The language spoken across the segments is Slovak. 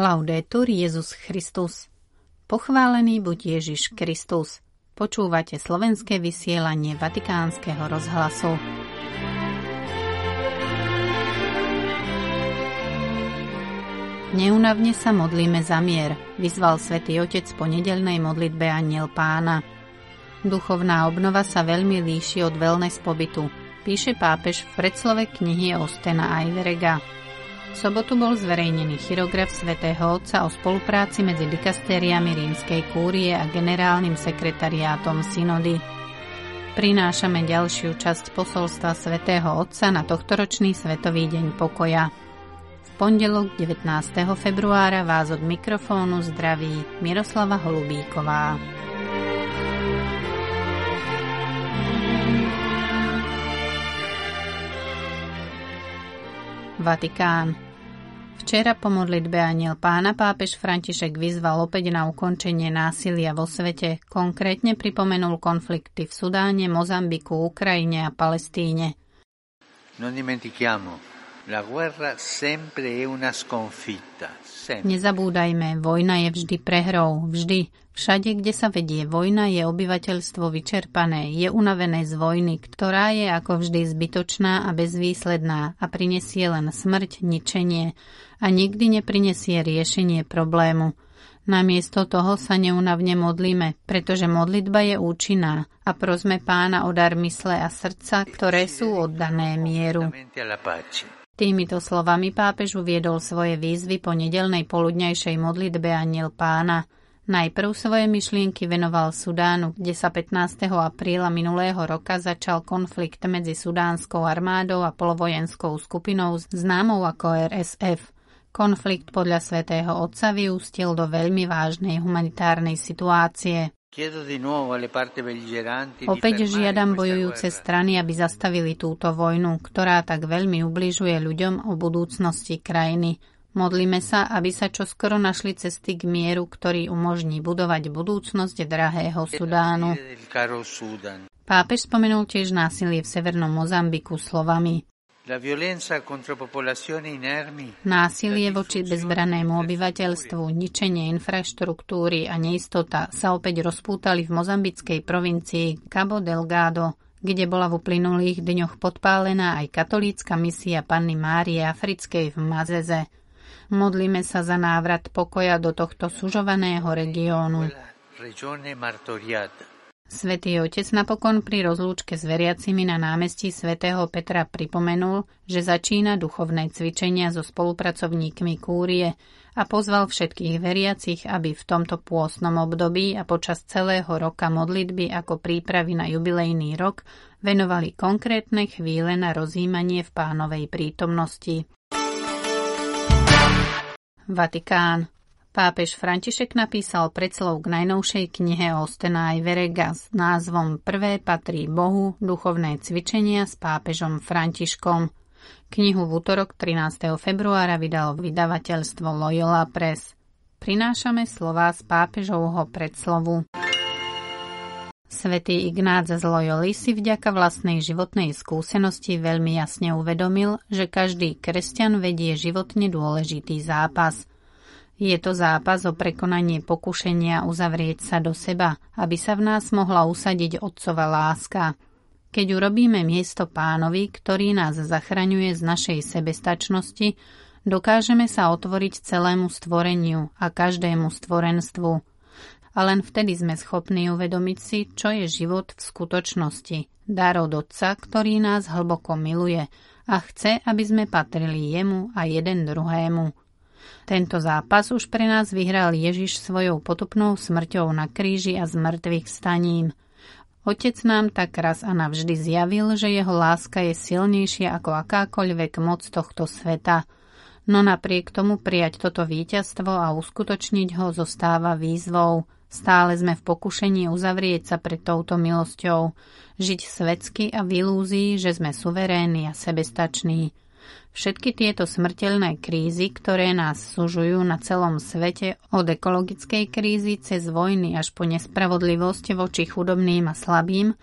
Laudetur Jezus Christus. Pochválený buď Ježiš Kristus. Počúvate slovenské vysielanie Vatikánskeho rozhlasu. Neunavne sa modlíme za mier, vyzval svätý Otec po nedelnej modlitbe Aniel Pána. Duchovná obnova sa veľmi líši od wellness pobytu, píše pápež v predslove knihy Ostena Ajverega. V sobotu bol zverejnený chirograf svätého Otca o spolupráci medzi dikastériami rímskej kúrie a generálnym sekretariátom synody. Prinášame ďalšiu časť posolstva svätého Otca na tohtoročný Svetový deň pokoja. V pondelok 19. februára vás od mikrofónu zdraví Miroslava Holubíková. Vatikán. Včera po modlitbe aniel pána pápež František vyzval opäť na ukončenie násilia vo svete, konkrétne pripomenul konflikty v Sudáne, Mozambiku, Ukrajine a Palestíne. Non dimentichiamo Nezabúdajme, vojna je vždy prehrou, vždy. Všade, kde sa vedie vojna, je obyvateľstvo vyčerpané, je unavené z vojny, ktorá je ako vždy zbytočná a bezvýsledná a prinesie len smrť, ničenie a nikdy neprinesie riešenie problému. Namiesto toho sa neunavne modlíme, pretože modlitba je účinná a prosme pána o dar mysle a srdca, ktoré sú oddané mieru. Týmito slovami pápež uviedol svoje výzvy po nedelnej poludňajšej modlitbe Aniel pána. Najprv svoje myšlienky venoval Sudánu, kde sa 15. apríla minulého roka začal konflikt medzi sudánskou armádou a polovojenskou skupinou známou ako RSF. Konflikt podľa svätého Otca vyústil do veľmi vážnej humanitárnej situácie. Opäť žiadam bojujúce strany, aby zastavili túto vojnu, ktorá tak veľmi ubližuje ľuďom o budúcnosti krajiny. Modlíme sa, aby sa čoskoro našli cesty k mieru, ktorý umožní budovať budúcnosť drahého Sudánu. Pápež spomenul tiež násilie v severnom Mozambiku slovami Násilie voči bezbranému obyvateľstvu, ničenie infraštruktúry a neistota sa opäť rozpútali v mozambickej provincii Cabo Delgado, kde bola v uplynulých dňoch podpálená aj katolícka misia Panny Márie Africkej v Mazeze. Modlíme sa za návrat pokoja do tohto sužovaného regiónu. Svetý otec napokon pri rozlúčke s veriacimi na námestí svätého Petra pripomenul, že začína duchovné cvičenia so spolupracovníkmi kúrie a pozval všetkých veriacich, aby v tomto pôsnom období a počas celého roka modlitby ako prípravy na jubilejný rok venovali konkrétne chvíle na rozjímanie v pánovej prítomnosti. Vatikán. Pápež František napísal predslov k najnovšej knihe Ostenaj Verega s názvom Prvé patrí Bohu, duchovné cvičenia s pápežom Františkom. Knihu v útorok 13. februára vydalo vydavateľstvo Loyola Press. Prinášame slová z pápežovho predslovu. Svetý Ignác z Loyoli si vďaka vlastnej životnej skúsenosti veľmi jasne uvedomil, že každý kresťan vedie životne dôležitý zápas – je to zápas o prekonanie pokušenia uzavrieť sa do seba, aby sa v nás mohla usadiť otcova láska. Keď urobíme miesto pánovi, ktorý nás zachraňuje z našej sebestačnosti, dokážeme sa otvoriť celému stvoreniu a každému stvorenstvu. A len vtedy sme schopní uvedomiť si, čo je život v skutočnosti. Dar od Otca, ktorý nás hlboko miluje a chce, aby sme patrili jemu a jeden druhému. Tento zápas už pre nás vyhral Ježiš svojou potupnou smrťou na kríži a zmrtvých staním. Otec nám tak raz a navždy zjavil, že jeho láska je silnejšia ako akákoľvek moc tohto sveta. No napriek tomu prijať toto víťazstvo a uskutočniť ho zostáva výzvou. Stále sme v pokušení uzavrieť sa pred touto milosťou, žiť svetsky a v ilúzii, že sme suverénni a sebestační. Všetky tieto smrteľné krízy, ktoré nás sužujú na celom svete, od ekologickej krízy cez vojny až po nespravodlivosť voči chudobným a slabým,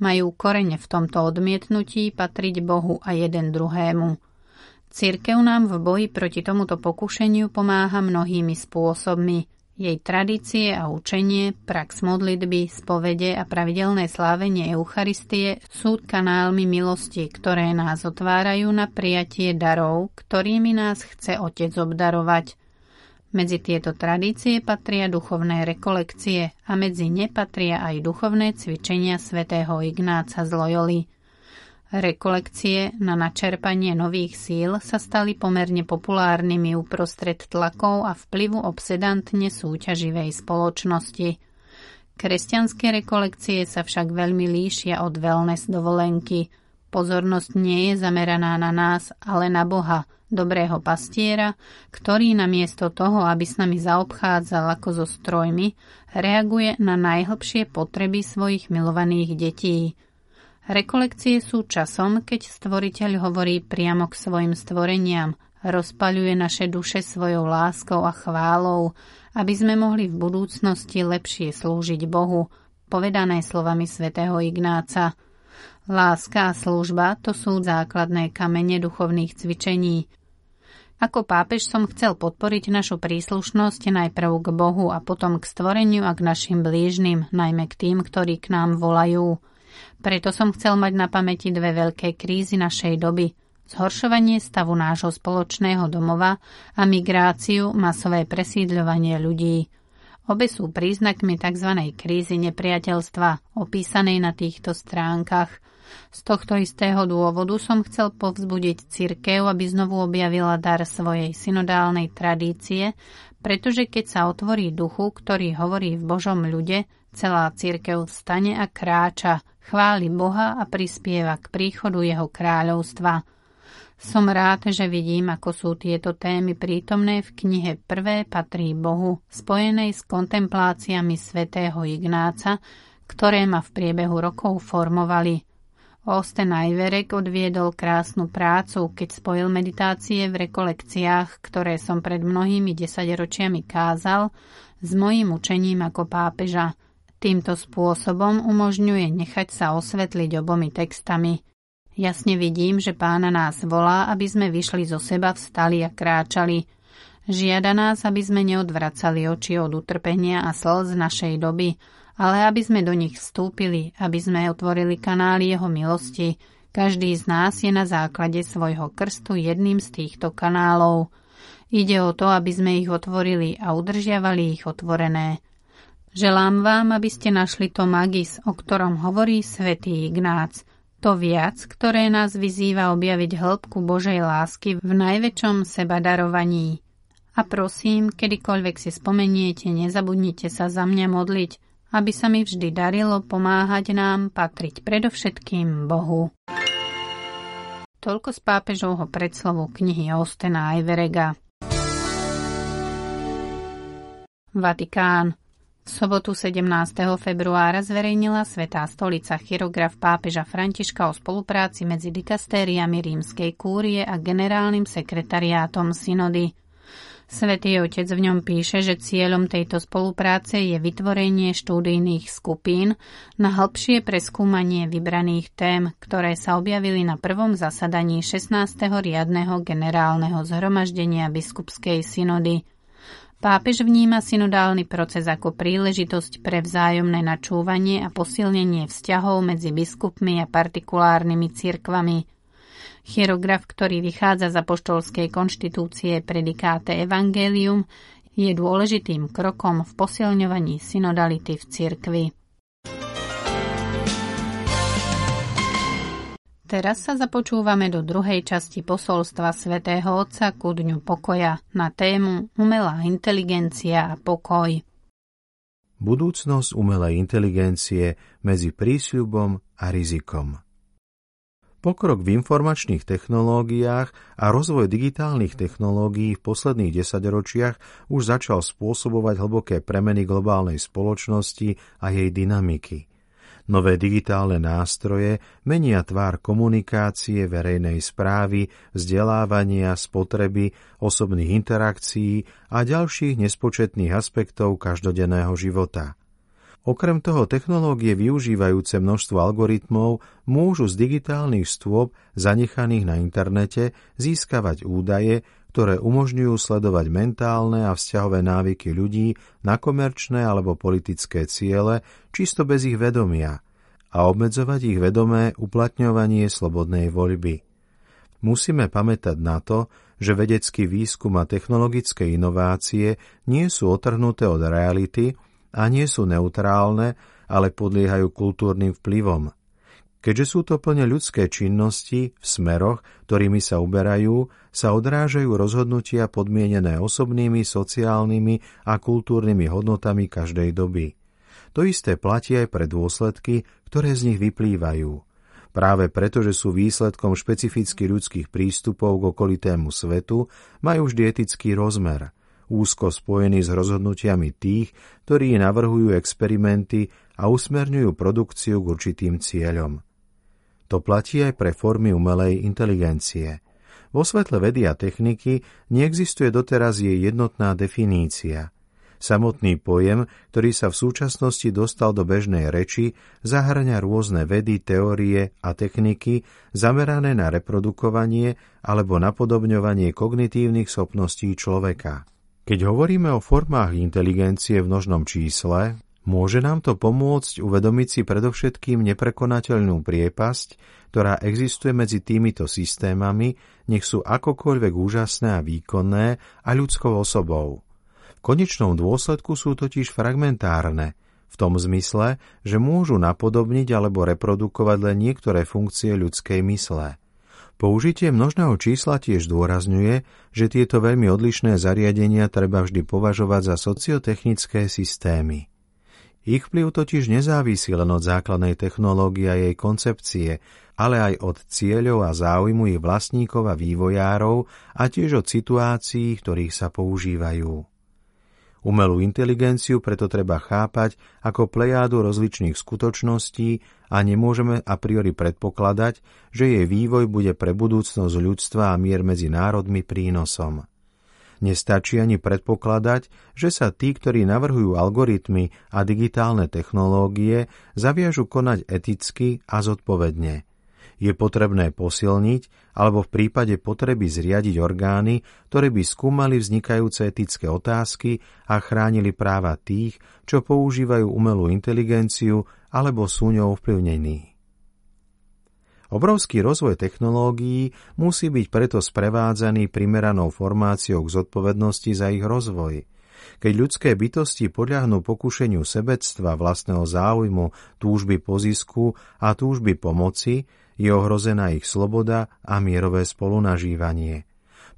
majú korene v tomto odmietnutí patriť Bohu a jeden druhému. Církev nám v boji proti tomuto pokušeniu pomáha mnohými spôsobmi. Jej tradície a učenie, prax modlitby, spovede a pravidelné slávenie Eucharistie sú kanálmi milosti, ktoré nás otvárajú na prijatie darov, ktorými nás chce Otec obdarovať. Medzi tieto tradície patria duchovné rekolekcie a medzi ne patria aj duchovné cvičenia svätého Ignáca z Loyoli. Rekolekcie na načerpanie nových síl sa stali pomerne populárnymi uprostred tlakov a vplyvu obsedantne súťaživej spoločnosti. Kresťanské rekolekcie sa však veľmi líšia od wellness dovolenky. Pozornosť nie je zameraná na nás, ale na Boha, dobrého pastiera, ktorý namiesto toho, aby s nami zaobchádzal ako so strojmi, reaguje na najhlbšie potreby svojich milovaných detí – Rekolekcie sú časom, keď stvoriteľ hovorí priamo k svojim stvoreniam, rozpaľuje naše duše svojou láskou a chválou, aby sme mohli v budúcnosti lepšie slúžiť Bohu, povedané slovami svätého Ignáca. Láska a služba to sú základné kamene duchovných cvičení. Ako pápež som chcel podporiť našu príslušnosť najprv k Bohu a potom k stvoreniu a k našim blížnym, najmä k tým, ktorí k nám volajú – preto som chcel mať na pamäti dve veľké krízy našej doby. Zhoršovanie stavu nášho spoločného domova a migráciu, masové presídľovanie ľudí. Obe sú príznakmi tzv. krízy nepriateľstva, opísanej na týchto stránkach. Z tohto istého dôvodu som chcel povzbudiť cirkev, aby znovu objavila dar svojej synodálnej tradície, pretože keď sa otvorí duchu, ktorý hovorí v Božom ľude, celá cirkev vstane a kráča, chváli Boha a prispieva k príchodu jeho kráľovstva. Som rád, že vidím, ako sú tieto témy prítomné v knihe Prvé patrí Bohu, spojenej s kontempláciami svätého Ignáca, ktoré ma v priebehu rokov formovali. Osten Ajverek odviedol krásnu prácu, keď spojil meditácie v rekolekciách, ktoré som pred mnohými desaťročiami kázal, s mojím učením ako pápeža – Týmto spôsobom umožňuje nechať sa osvetliť obomi textami. Jasne vidím, že pána nás volá, aby sme vyšli zo seba, vstali a kráčali. Žiada nás, aby sme neodvracali oči od utrpenia a slz našej doby, ale aby sme do nich vstúpili, aby sme otvorili kanály jeho milosti. Každý z nás je na základe svojho krstu jedným z týchto kanálov. Ide o to, aby sme ich otvorili a udržiavali ich otvorené. Želám vám, aby ste našli to magis, o ktorom hovorí svätý Ignác, to viac, ktoré nás vyzýva objaviť hĺbku Božej lásky v najväčšom seba darovaní. A prosím, kedykoľvek si spomeniete, nezabudnite sa za mňa modliť, aby sa mi vždy darilo pomáhať nám patriť predovšetkým Bohu. Toľko z pápežovho predslovu knihy Ostena Ajverega. Vatikán. V sobotu 17. februára zverejnila Svetá stolica chirograf pápeža Františka o spolupráci medzi dikastériami rímskej kúrie a generálnym sekretariátom synody. Svetý otec v ňom píše, že cieľom tejto spolupráce je vytvorenie štúdijných skupín na hĺbšie preskúmanie vybraných tém, ktoré sa objavili na prvom zasadaní 16. riadneho generálneho zhromaždenia biskupskej synody – Pápež vníma synodálny proces ako príležitosť pre vzájomné načúvanie a posilnenie vzťahov medzi biskupmi a partikulárnymi cirkvami. Chirograf, ktorý vychádza z apoštolskej konštitúcie predikáte Evangelium, je dôležitým krokom v posilňovaní synodality v cirkvi. Teraz sa započúvame do druhej časti posolstva svätého Otca ku Dňu pokoja na tému Umelá inteligencia a pokoj. Budúcnosť umelej inteligencie medzi prísľubom a rizikom Pokrok v informačných technológiách a rozvoj digitálnych technológií v posledných desaťročiach už začal spôsobovať hlboké premeny globálnej spoločnosti a jej dynamiky. Nové digitálne nástroje menia tvár komunikácie, verejnej správy, vzdelávania, spotreby, osobných interakcií a ďalších nespočetných aspektov každodenného života. Okrem toho technológie využívajúce množstvo algoritmov môžu z digitálnych stôp zanechaných na internete získavať údaje, ktoré umožňujú sledovať mentálne a vzťahové návyky ľudí na komerčné alebo politické ciele čisto bez ich vedomia a obmedzovať ich vedomé uplatňovanie slobodnej voľby. Musíme pamätať na to, že vedecký výskum a technologické inovácie nie sú otrhnuté od reality, a nie sú neutrálne, ale podliehajú kultúrnym vplyvom. Keďže sú to plne ľudské činnosti v smeroch, ktorými sa uberajú, sa odrážajú rozhodnutia podmienené osobnými, sociálnymi a kultúrnymi hodnotami každej doby. To isté platí aj pre dôsledky, ktoré z nich vyplývajú. Práve preto, že sú výsledkom špecificky ľudských prístupov k okolitému svetu, majú vždy etický rozmer – úzko spojený s rozhodnutiami tých, ktorí navrhujú experimenty a usmerňujú produkciu k určitým cieľom. To platí aj pre formy umelej inteligencie. Vo svetle vedy a techniky neexistuje doteraz jej jednotná definícia. Samotný pojem, ktorý sa v súčasnosti dostal do bežnej reči, zahrňa rôzne vedy, teórie a techniky zamerané na reprodukovanie alebo napodobňovanie kognitívnych schopností človeka. Keď hovoríme o formách inteligencie v množnom čísle, môže nám to pomôcť uvedomiť si predovšetkým neprekonateľnú priepasť, ktorá existuje medzi týmito systémami, nech sú akokoľvek úžasné a výkonné a ľudskou osobou. V konečnom dôsledku sú totiž fragmentárne, v tom zmysle, že môžu napodobniť alebo reprodukovať len niektoré funkcie ľudskej mysle. Použitie množného čísla tiež zdôrazňuje, že tieto veľmi odlišné zariadenia treba vždy považovať za sociotechnické systémy. Ich vplyv totiž nezávisí len od základnej technológie a jej koncepcie, ale aj od cieľov a záujmu ich vlastníkov a vývojárov a tiež od situácií, ktorých sa používajú. Umelú inteligenciu preto treba chápať ako plejádu rozličných skutočností a nemôžeme a priori predpokladať, že jej vývoj bude pre budúcnosť ľudstva a mier medzi národmi prínosom. Nestačí ani predpokladať, že sa tí, ktorí navrhujú algoritmy a digitálne technológie, zaviažu konať eticky a zodpovedne – je potrebné posilniť alebo v prípade potreby zriadiť orgány, ktoré by skúmali vznikajúce etické otázky a chránili práva tých, čo používajú umelú inteligenciu alebo sú ňou vplyvnení. Obrovský rozvoj technológií musí byť preto sprevádzaný primeranou formáciou k zodpovednosti za ich rozvoj. Keď ľudské bytosti podľahnú pokušeniu sebectva, vlastného záujmu, túžby po zisku a túžby pomoci, je ohrozená ich sloboda a mierové spolunažívanie.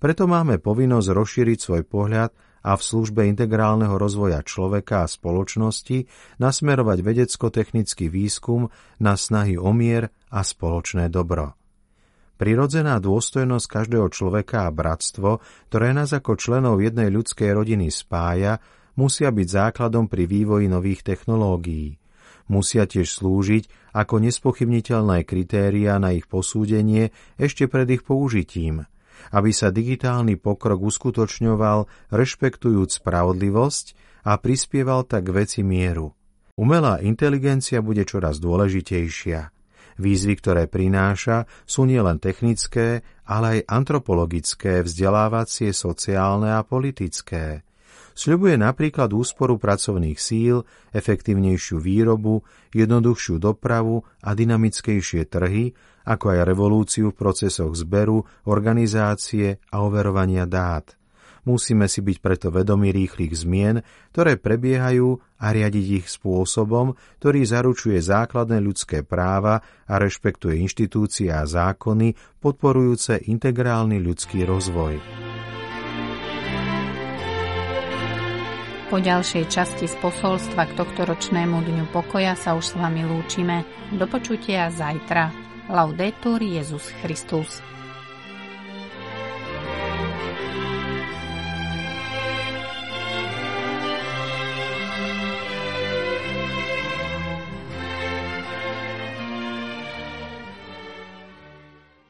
Preto máme povinnosť rozšíriť svoj pohľad a v službe integrálneho rozvoja človeka a spoločnosti nasmerovať vedecko-technický výskum na snahy o mier a spoločné dobro. Prirodzená dôstojnosť každého človeka a bratstvo, ktoré nás ako členov jednej ľudskej rodiny spája, musia byť základom pri vývoji nových technológií musia tiež slúžiť ako nespochybniteľné kritéria na ich posúdenie ešte pred ich použitím, aby sa digitálny pokrok uskutočňoval rešpektujúc spravodlivosť a prispieval tak k veci mieru. Umelá inteligencia bude čoraz dôležitejšia. Výzvy, ktoré prináša, sú nielen technické, ale aj antropologické, vzdelávacie, sociálne a politické – Sľubuje napríklad úsporu pracovných síl, efektívnejšiu výrobu, jednoduchšiu dopravu a dynamickejšie trhy, ako aj revolúciu v procesoch zberu, organizácie a overovania dát. Musíme si byť preto vedomi rýchlych zmien, ktoré prebiehajú a riadiť ich spôsobom, ktorý zaručuje základné ľudské práva a rešpektuje inštitúcie a zákony podporujúce integrálny ľudský rozvoj. Po ďalšej časti z posolstva k tohto ročnému Dňu pokoja sa už s vami lúčime. Do počutia zajtra. Laudetur Jezus Christus.